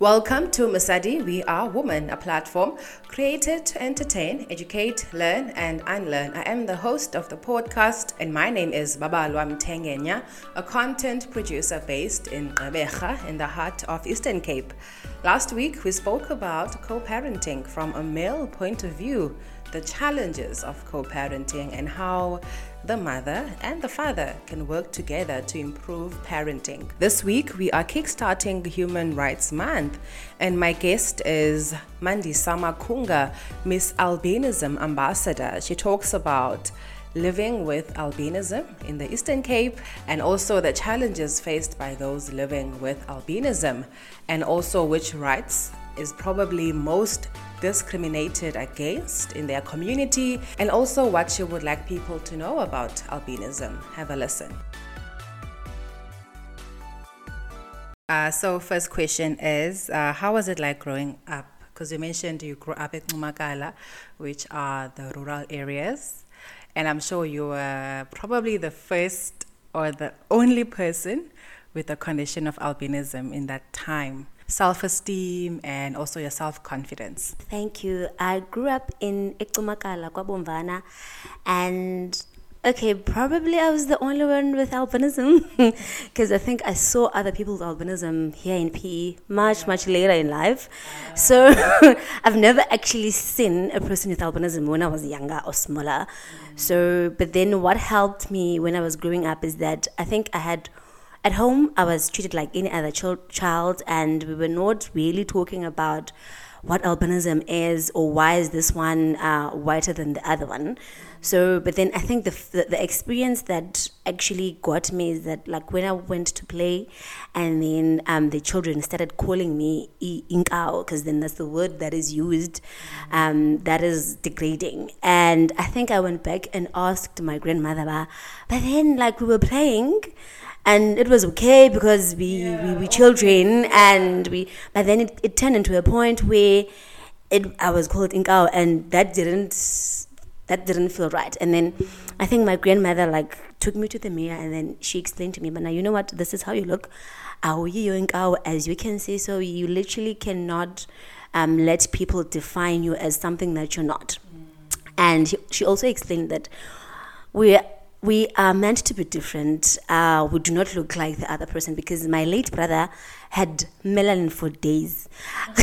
Welcome to Masadi We Are Women, a platform created to entertain, educate, learn, and unlearn. I am the host of the podcast, and my name is Babalwa Mtengenya, a content producer based in Gqeberha in the heart of Eastern Cape. Last week, we spoke about co parenting from a male point of view, the challenges of co parenting, and how the mother and the father can work together to improve parenting. This week, we are kickstarting Human Rights Month, and my guest is Mandisa Makunga, Miss Albinism Ambassador. She talks about living with albinism in the Eastern Cape and also the challenges faced by those living with albinism, and also which rights is probably most discriminated against in their community, and also what you would like people to know about albinism. Have a listen. Uh, so, first question is uh, How was it like growing up? Because you mentioned you grew up in Umakala, which are the rural areas, and I'm sure you were probably the first or the only person with a condition of albinism in that time self esteem and also your self confidence? Thank you. I grew up in Ikumakala, Kwabomvana, and okay, probably I was the only one with albinism because I think I saw other people with albinism here in PE much, much later in life. So I've never actually seen a person with albinism when I was younger or smaller. So, but then what helped me when I was growing up is that I think I had at home, I was treated like any other ch- child, and we were not really talking about what albinism is or why is this one uh, whiter than the other one. So, but then I think the, the, the experience that actually got me is that like when I went to play, and then um, the children started calling me inkao because then that's the word that is used, um, that is degrading. And I think I went back and asked my grandmother, but then like we were playing and it was okay because we, yeah. we were children and we but then it, it turned into a point where it I was called Inkao and that didn't that didn't feel right. And then I think my grandmother like took me to the mirror and then she explained to me but now you know what? This is how you look. As you can see so you literally cannot um, let people define you as something that you're not. Mm. and she also explained that we're we are meant to be different. Uh, we do not look like the other person because my late brother had melanin for days.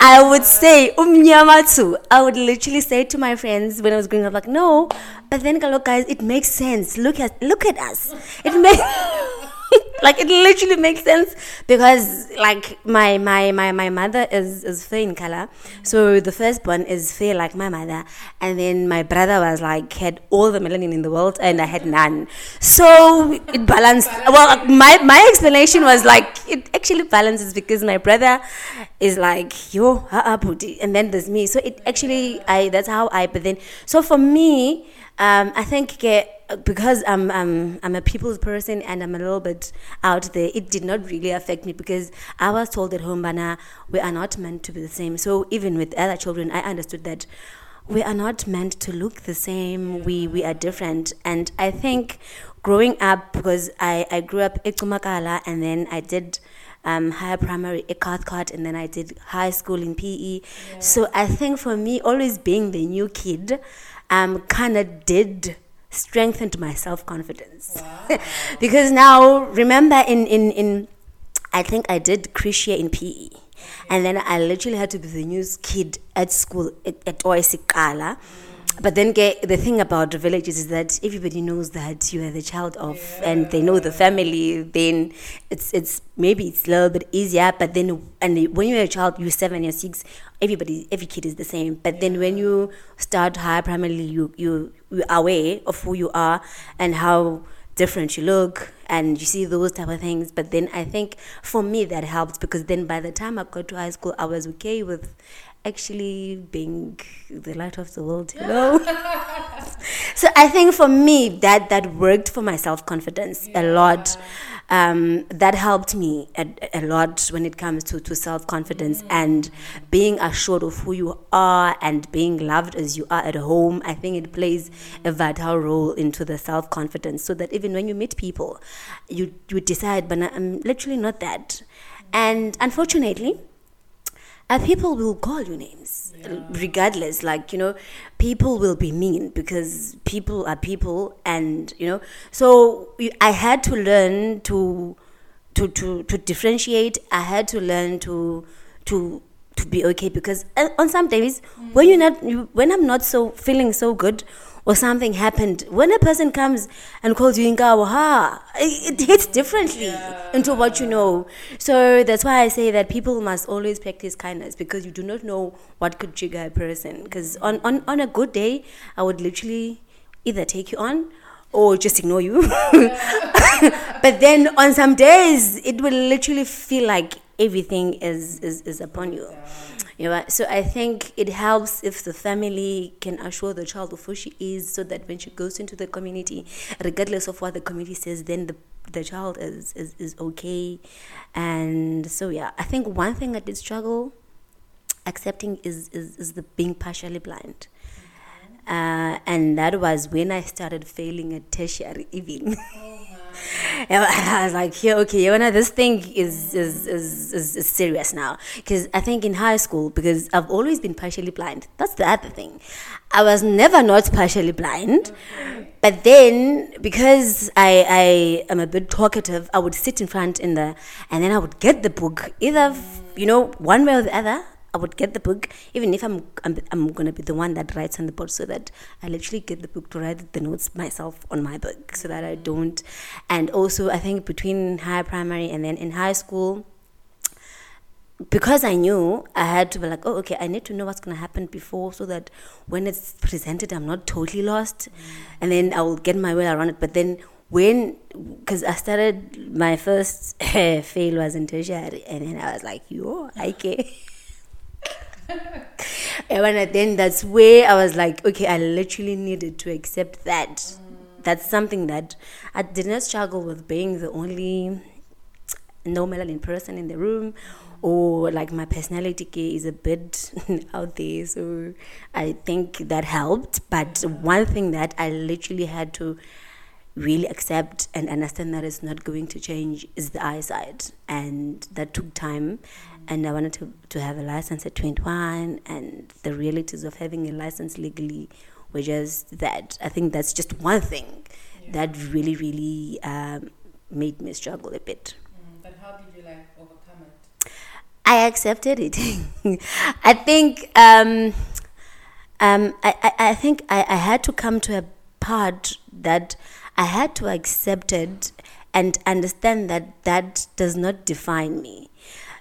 I would say, umnyamatu. I would literally say to my friends when I was growing up, like, no, but then, guys, it makes sense. Look at, look at us. It makes. like it literally makes sense because like my my my, my mother is is fair in color so the first firstborn is fair like my mother. And then my brother was like had all the melanin in the world and i had none. So it balanced. Well my my explanation was like it actually balances because my brother is like yo booty. And then there's me. So it actually i that's how i but then so for me um, I think because I'm, I'm, I'm a people's person and I'm a little bit out there, it did not really affect me because I was told at home, Bana, we are not meant to be the same. So even with other children, I understood that we are not meant to look the same. We, we are different. And I think growing up, because I, I grew up in Kumakala and then I did um, higher primary at Cathcart and then I did high school in PE. Yeah. So I think for me, always being the new kid, um, kind of did strengthened my self confidence. Wow. because now, remember, in, in, in, I think I did Crisia in PE. And then I literally had to be the new kid at school at, at. Mm but then the thing about the villages is that everybody knows that you are the child of yeah. and they know the family then it's it's maybe it's a little bit easier but then and when you're a child you're seven you're six everybody every kid is the same but then when you start high primarily you you you're aware of who you are and how different you look and you see those type of things but then i think for me that helped because then by the time i got to high school i was okay with actually being the light of the world, you know. so I think for me that that worked for my self confidence yeah. a lot. Um, that helped me a, a, lot when it comes to, to self confidence mm-hmm. and being assured of who you are and being loved as you are at home. I think it plays a vital role into the self confidence so that even when you meet people, you, you decide, but I'm literally not that And unfortunately, uh, people will call you names regardless like you know people will be mean because people are people and you know so i had to learn to to to, to differentiate. I had to learn to to to be okay because uh, on some days when you're not you, when i'm not so feeling so good or something happened when a person comes and calls you inkawa ha it, it hits differently into what you know. So that's why i say that people must always practice kindness because you do not know what could trigger a person. Because on, on on a good day i would literally either take you on or just ignore you. But then on some days it will literally feel like everything is is, is upon you you know, so I think it helps if the family can assure the child of who she is, so that when she goes into the community, regardless of what the community says, then the the child is is, is okay. And so yeah, I think one thing I did struggle accepting is is, is the being partially blind. Uh, and that was when I started failing at tertiary even. I was like, yeah, okay, you know, this thing is is, is, is, is serious now. Because I think in high school, because I've always been partially blind. That's the other thing. I was never not partially blind. But then, because I, I am a bit talkative, I would sit in front in the, and then I would get the book, either, you know, one way or the other. I would get the book, even if I'm I'm, I'm gonna be the one that writes on the board, so that I literally get the book to write the notes myself on my book, so that I don't. And also, I think between high primary and then in high school, because I knew I had to be like, oh, okay, I need to know what's gonna happen before, so that when it's presented, I'm not totally lost, mm. and then I will get my way around it. But then when, because I started my first fail was in tertiary, and then I was like, yo, I care. and when I, then that's where I was like, okay, I literally needed to accept that. That's something that I did not struggle with being the only no melanin person in the room or like my personality is a bit out there so i think that helped. But one thing that i literally had to really accept and understand that it's not going to change is the eyesight. And that took time and i wanted to, to have a license at 21 and the realities of having a license legally were just that i think that's just one thing that really really um, made me struggle a bit But how did you like overcome it? I accepted it. I think um, um, I, I, I think I, I had to come to a part that I had to accept it and understand that that does not define me.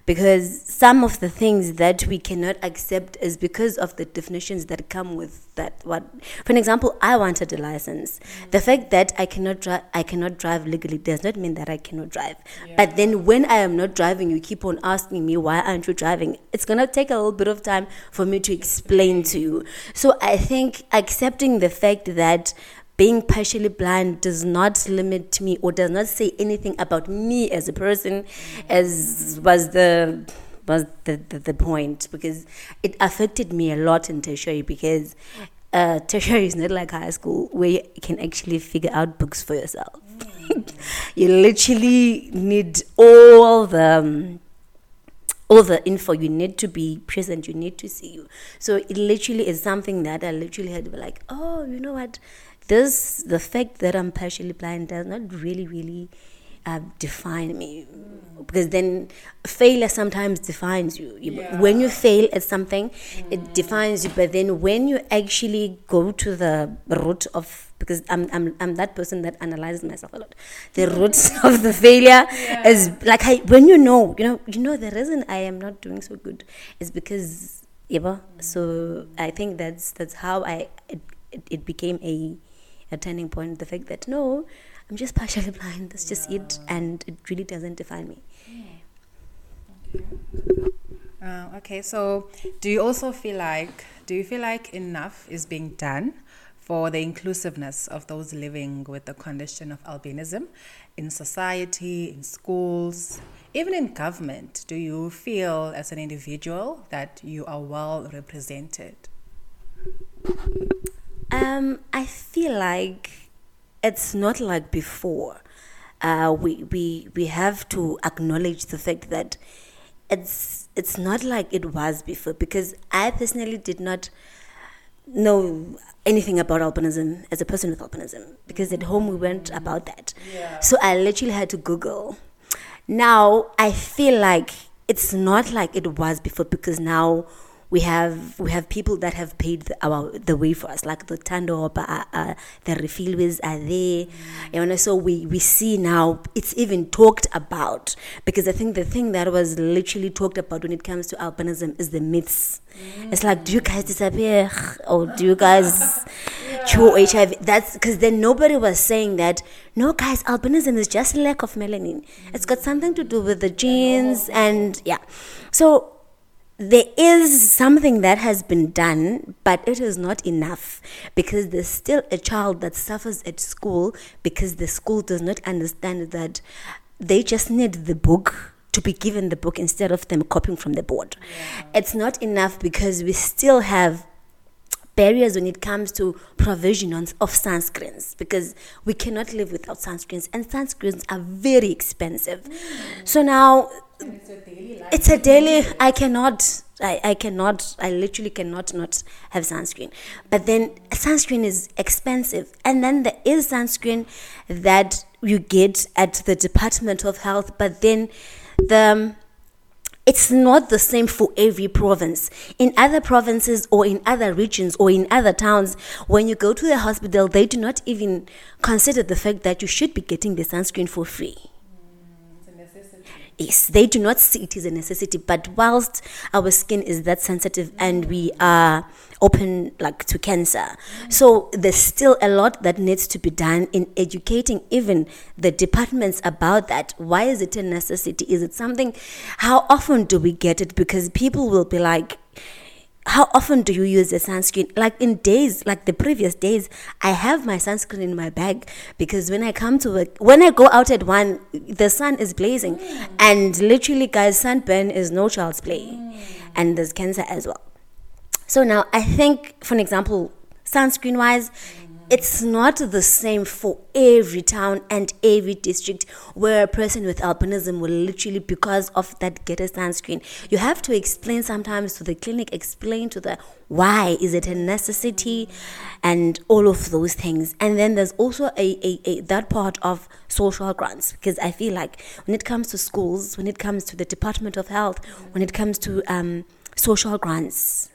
Because some of the things that we cannot accept is because of the definitions that come with that. What, for example, I wanted a license. The fact that I cannot drive, I cannot drive legally does not mean that I cannot drive. But then when I am not driving, you keep on asking me why aren't you driving? It's gonna take a little bit of time for me to explain to you. So I think accepting the fact that being partially blind does not limit me or does not say anything about me as a person as was the was the, the, the point because it affected me a lot in tertiary because uh, tertiary is not like high school where you can actually figure out books for yourself. you literally need all the um, all the info you need to be present you need to see you so it literally is something that i literally had to be like oh you know what this the fact that i'm partially blind does not really really uh, define me. Because then failure sometimes defines you, you when you fail at something it defines you. But then when you actually go to the root of because I'm, I'm, I'm that person that analyzes myself a lot. The roots of the failure is like I, when you know you know you know the reason i am not doing so good is because yeah so i think that's that's how i it, it, it became a a turning point. The fact that no i'm just partially blind. That's just it. And it really doesn't define me. Uh, okay, so do you also feel like do you feel like enough is being done for the inclusiveness of those living with the condition of albinism in society, in schools, even in government? Do you feel as an individual that you are well represented? Um, I feel like it's not like before. uh, we we we have to acknowledge the fact that it's it's not like it was before because I personally did not know anything about albinism as a person with albinism because at home we weren't about that. Yeah. So I literally had to Google. Now I feel like it's not like it was before because now we have we have people that have paid the, our the way for us, like the Thando, uh, uh, the Refilwes are there, you know. So we we see now it's even talked about because I think the thing that was literally talked about when it comes to albinism is the myths. It's like, do you guys disappear or do you guys cure HIV? That's because then nobody was saying that. No, guys, albinism is just lack of melanin. It's got something to do with the genes and yeah. So there is something that has been done, but it is not enough because there's still a child that suffers at school because the school does not understand that they just need the book to be given the book instead of them copying from the board. It's not enough because we still have barriers when it comes to provision on, of sunscreens because we cannot live without sunscreens and sunscreens are very expensive. Mm. So now It's a daily life. it's a daily i cannot I, I cannot i literally cannot not have sunscreen but then sunscreen is expensive and then there is sunscreen that you get at the department of health but then the it's not the same for every province. In other provinces or in other regions or in other towns, when you go to the hospital, they do not even consider the fact that you should be getting the sunscreen for free. Yes, they do not see it as a necessity, but whilst our skin is that sensitive and we are open like to cancer, so there's still a lot that needs to be done in educating even the departments about that. Why is it a necessity? Is it something? How often do we get it? Because people will be like, how often do you use a sunscreen? Like in days, like the previous days, I have my sunscreen in my bag because when I come to work, when I go out at one, the sun is blazing, mm. and literally, guys, sunburn is no child's play, mm. and there's cancer as well. So now I think, for an example, sunscreen wise, it's not the same for every town and every district where a person with albinism will literally because of that get a sunscreen. You have to explain sometimes to the clinic, explain to the why is it a necessity and all of those things. And then there's also a, a, a that part of social grants because I feel like when it comes to schools, when it comes to the Department of Health, when it comes to um, social grants,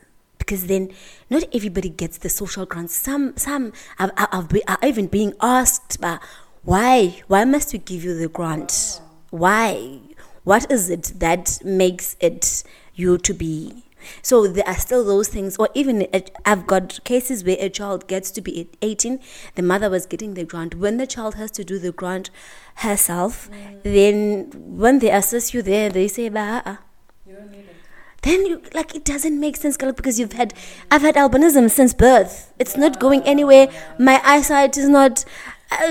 because then not everybody gets the social grants. Some some are, are, are, be- are even being asked, but why? Why must we give you the grant? Why? What is it that makes it you to be? So there are still those things, or even I've got cases where a child gets to be 18, the mother was getting the grant. When the child has to do the grant herself, mm. then when they assess you there, they say, bah, uh-uh You don't need it. Then you like it doesn't make sense because you've had i've had albinism since birth. It's not going anywhere. My eyesight is not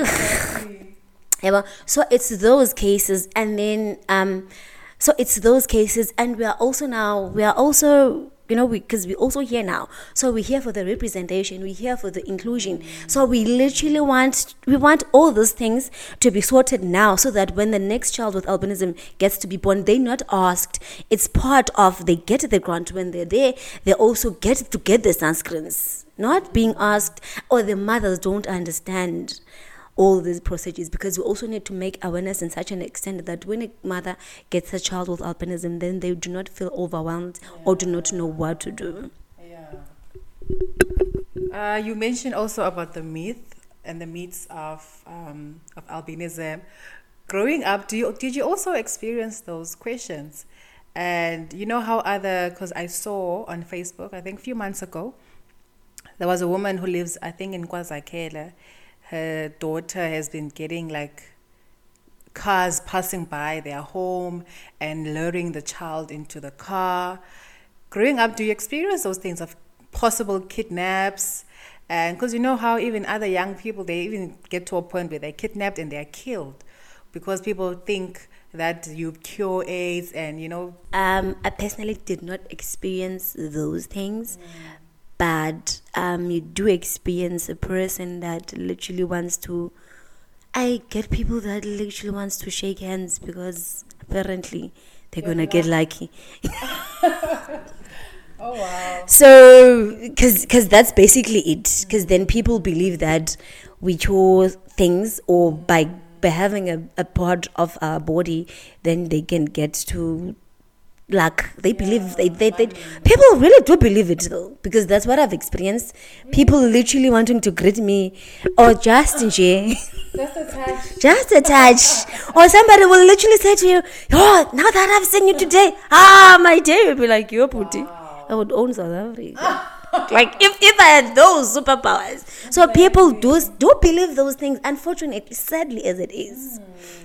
yeah, so it's those cases and then um so it's those cases and we are also now we are also you know because we, are also here now. So we're here for the representation we're here for the inclusion. So we literally want we want all those things to be sorted now so that when the next child with albinism gets to be born they're not asked. It's part of they get the grant. When they're there they also get to get the sunscreens not being asked or the mothers don't understand all these procedures because we also need to make awareness in such an extent that when a mother gets a child with albinism, then they do not feel overwhelmed or do not know what to do. Yeah. Uh, you mentioned also about the myth and the myths of um, of albinism. Growing up, do you did you also experience those questions? And you know how other because I saw on Facebook, I think a few months ago, there was a woman who lives, I think, in KwaZakele. Her daughter has been getting like cars passing by their home and luring the child into the car. Growing up, do you experience those things of possible kidnaps? And because you know how even other young people, they even get to a point where they're kidnapped and they're killed because people think that you cure AIDS and you know Um, I personally did not experience those things, but um, you do experience a person that literally wants to I get people that literally wants to shake hands because apparently they're gonna get lucky. Oh wow. So, because because that's basically it. Because then people believe that we chose things, or by by having a, a part of our body, then they can get to luck. They believe they, they, they people really do believe it though, because that's what I've experienced. People literally wanting to greet me, or just in Just a touch. just a touch. Or somebody will literally say to you, Oh, now that I've seen you today, ah, my day will be like your booty. I would own South Africa. like if, if I had those superpowers. So people do do believe those things, unfortunately, sadly as it is.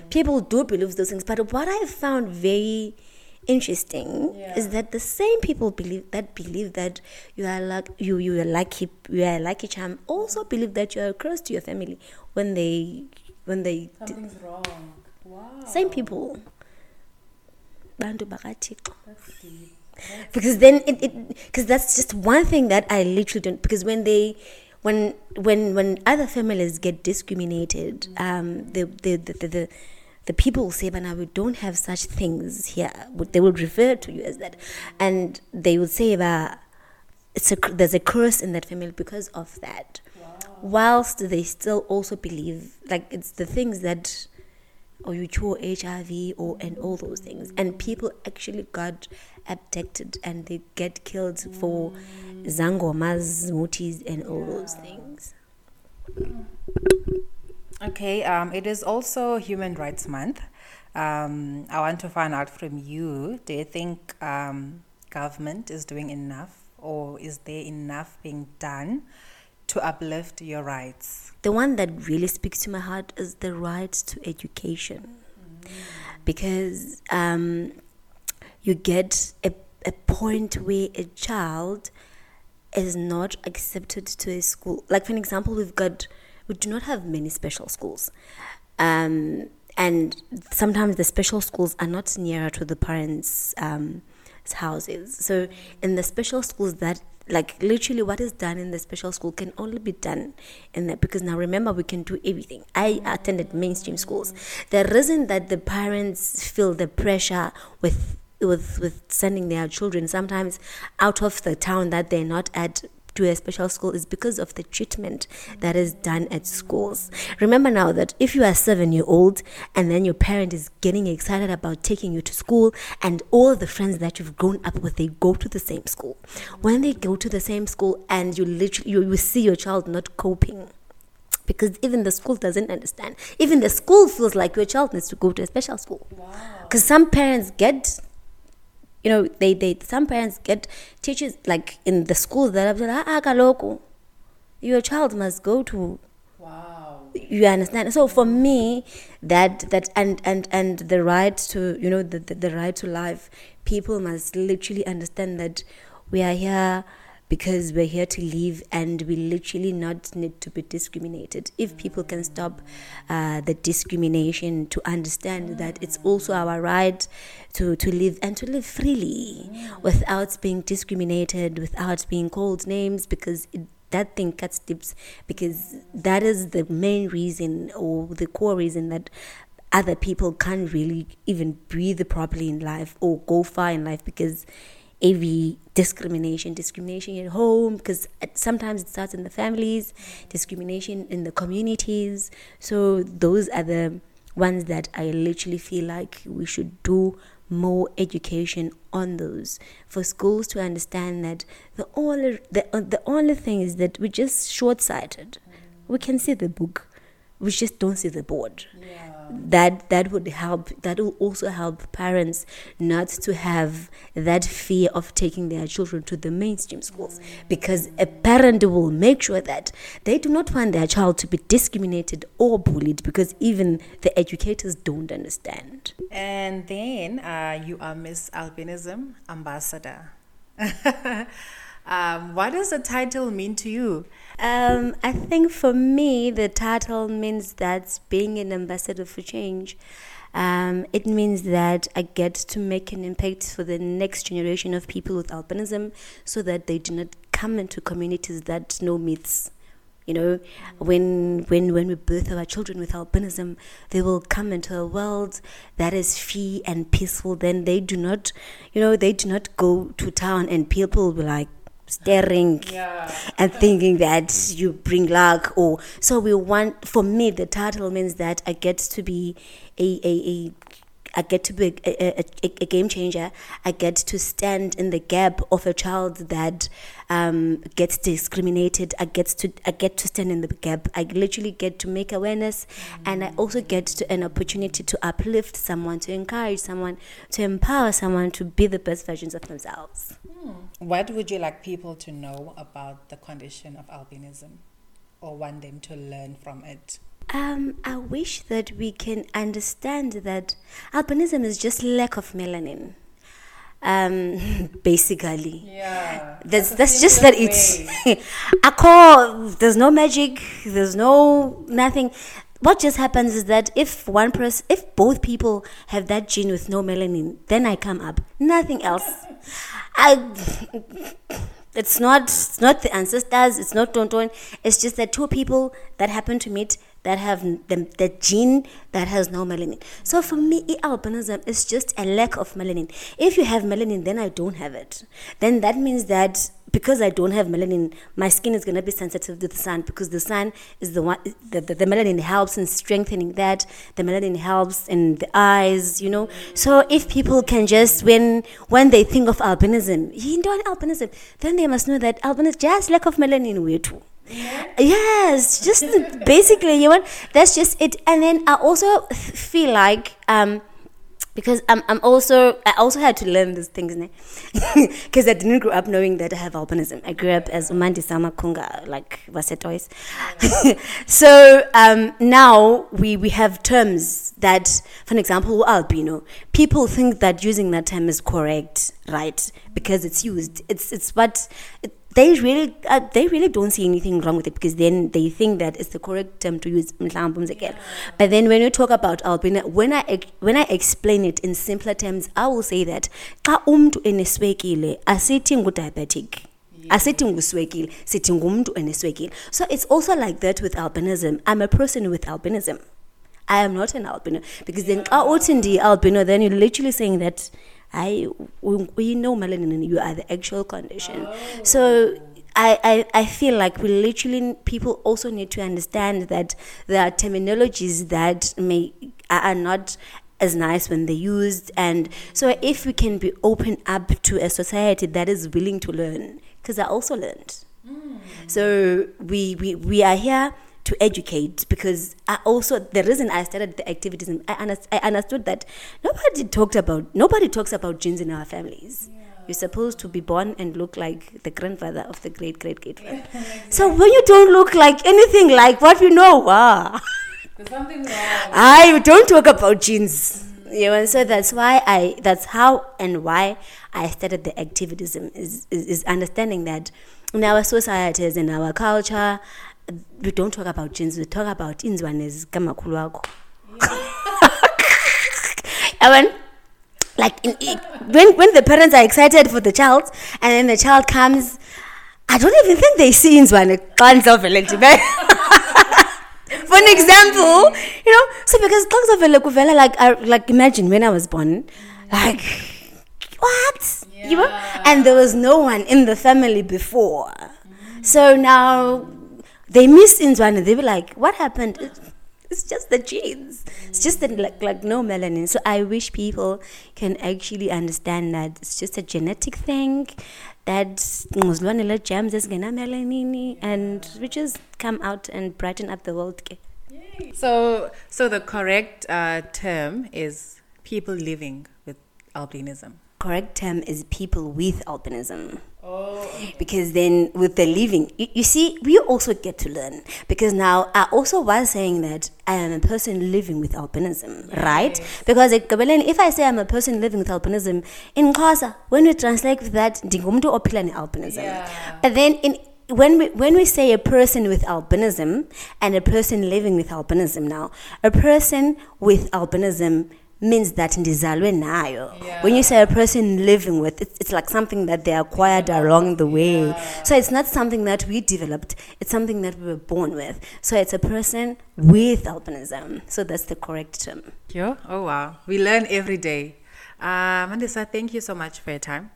People do believe those things. But what I found very interesting Yeah. is that the same people believe that believe that you are like you you are lucky you are lucky charm also believe that you are close to your family when they when they Something's wrong. Wow. same people bantu bakathixo because then it because that's just one thing that i literally don't because when they when when when other families get discriminated um the the the, the, the the people will say, but now we don't have such things here. They will refer to you as that. And they will say, but it's a, there's a curse in that family because of that. Whilst they still also believe, like, it's the things that or you cure HIV or and all those things. And people actually got abducted and they get killed for zangomas, mutis, and all those things. Okay, um, it is also Human Rights Month. Um, I want to find out from you do you think um, government is doing enough, or is there enough being done to uplift your rights? The one that really speaks to my heart is the right to education. Because um, you get a, a point where a child is not accepted to a school. Like, for an example, we've got, we do not have many special schools. Um, and sometimes the special schools are not nearer to the parents' um, houses. So, in the special schools, that like literally what is done in the special school can only be done in that because now remember we can do everything i attended mainstream schools the reason that the parents feel the pressure with with with sending their children sometimes out of the town that they're not at to a special school is because of the treatment that is done at schools. Remember now that if you are seven year old and then your parent is getting excited about taking you to school and all the friends that you've grown up with they go to the same school. When they go to the same school and you literally you, you see your child not coping because even the school doesn't understand. Even the school feels like your child needs to go to a special school. Because some parents get, you know, they, they some parents get teachers like in the schools that are like, ah, kaloku, your child must go to Wow. you understand so for me that that and and and the right to you know the, the, the right to life people must literally understand that we are here because we're here to live and we literally not need to be discriminated. If people can stop uh, the discrimination to understand that it's also our right to, to live and to live freely without being discriminated without being called names because it that thing cuts tips because that is the main reason or the core reason that other people can't really even breathe properly in life or go far in life because every discrimination discrimination at home because sometimes it starts in the families discrimination in the communities. So those are the ones that i literally feel like we should do more education on those. For schools to understand that the only the, the only thing is that we're just short-sighted. We can see the book we just don't see the board Yeah. that that would help that will also help parents not to have that fear of taking their children to the mainstream schools because a parent will make sure that they do not want their child to be discriminated or bullied because even the educators don't understand And then uh, you are Miss Albinism Ambassador. um, what does the title mean to you? Um, I think for me, the title means that being an ambassador for change. Um, it means that I get to make an impact for the next generation of people with albinism so that they do not come into communities that know myths. You know, when when when we birth our children with albinism, they will come into a world that is free and peaceful. Then they do not, you know, they do not go to town and people will be like staring Yeah. and thinking that you bring luck or so we want for me the title means that i get to be a a, a I get to be a, a, a, game changer. I get to stand in the gap of a child that um, gets discriminated. I get to I get to stand in the gap. I literally get to make awareness, and I also get to an opportunity to uplift someone, to encourage someone, to empower someone to be the best versions of themselves. What would you like people to know about the condition of albinism or want them to learn from it? Um, I wish that we can understand that albinism is just lack of melanin. Um, basically, Yeah. that's that's just that it's a call. There's no magic. There's no nothing. What just happens is that if one person, if both people have that gene with no melanin, then I come up. Nothing else. I. It's not. It's not the ancestors. It's not Tonton. It's just that two people that happen to meet that have the, the gene that has no melanin. So for me, e- albinism is just a lack of melanin. If you have melanin, then I don't have it. Then that means that because I don't have melanin, my skin is going to be sensitive to the sun because the sun is the one, the, the, the melanin helps in strengthening that. The melanin helps in the eyes, you know. So if people can just, when when they think of albinism, you know, albinism, then they must know that albinism is just lack of melanin way too. Yes, just basically, you know, that's just it. And then I also feel like, um, because I'm, I'm also, I also had to learn these things, because I didn't grow up knowing that I have albinism. I grew up as uMandisa Makunga, like Vasetois. so um, now we, we have terms that, for example, albino. People think that using that term is correct, right? Because it's used. It's, it's what. It, they really uh, they really don't see anything wrong with it because then they think that it's the correct term to use mhlawumbe again but then when you talk about albino when i when i explain it in simpler terms i will say that xa umntu eneswekile asithi ngu-diabetic. Asithi nguswekile sithi ngumntu eneswekile. So it's also like that with albinism. I'm a person with albinism. I am not an albino. Because then xa uthi ndi-albino then you're literally saying that I we know melanin you are the actual condition. So I, I, I feel like we literally people also need to understand that there are terminologies that may are not as nice when they're used and so if we can be open up to a society that is willing to learn because I also learned. Hmm. So we, we we are here to educate because I also the reason I started the activism I, under, I understood that nobody talked about nobody talks about genes in our families. You're supposed to be born and look like the grandfather of the great great great father. So when you don't look like anything like what you know, ah, There's something wrong. I don't talk about genes. You know, and so that's why I that's how and why I started the activism is, is, is understanding that in our societies in our culture we don't talk about genes we talk about inzwanes kamakhulu wakho. When like in, in- when when the parents are excited for the child and then the child comes I don't even think they see inzwane xa ndizawuvele ndibe for an example, you know, so because xa kuvela like I, like imagine when I was born, like what? You know, and there was no one in the family before, so now they miss Inzwane. They were like, what happened? It- It's just the genes. It's just that like like no melanin. So I wish people can actually understand that it's just a genetic thing. That Ngozlwanela gems is gonna melanin and we just come out and brighten up the world. So, so the correct uh, term is people living with albinism. Correct term is people with albinism. Oh, Because then with the living, you, you see, we also get to learn. Because now I also was saying that I am a person living with albinism, right? Because if I say I'm a person living with albinism, in Xhosa, when we translate that, ndingumntu ophila ne-albinism. Yeah. But then in when we when we say a person with albinism and a person living with albinism now, a person with albinism means that ndizalwe nayo. When you say a person living with, it's, it's like something that they acquired along the way. So it's not something that we developed, it's something that we were born with. So it's a person with albinism. So that's the correct term. Yo, oh wow, we learn every day. Uh, Mandisa, thank you so much for your time.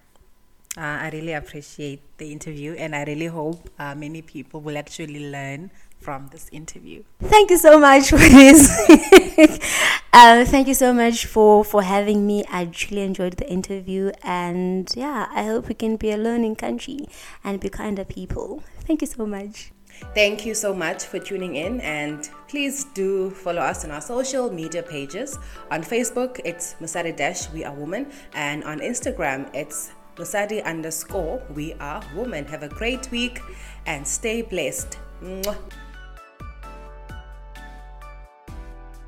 Uh, I really appreciate the interview, and I really hope uh, many people will actually learn from this interview. Thank you so much for this. uh, thank you so much for for having me. I truly enjoyed the interview, and yeah, I hope we can be a learning country and be kinder people. Thank you so much. Thank you so much for tuning in, and please do follow us on our social media pages. On Facebook, it's Musadi Dash We Are Woman, and on Instagram, it's Musadi underscore We Are Woman. Have a great week and stay blessed. Mwah.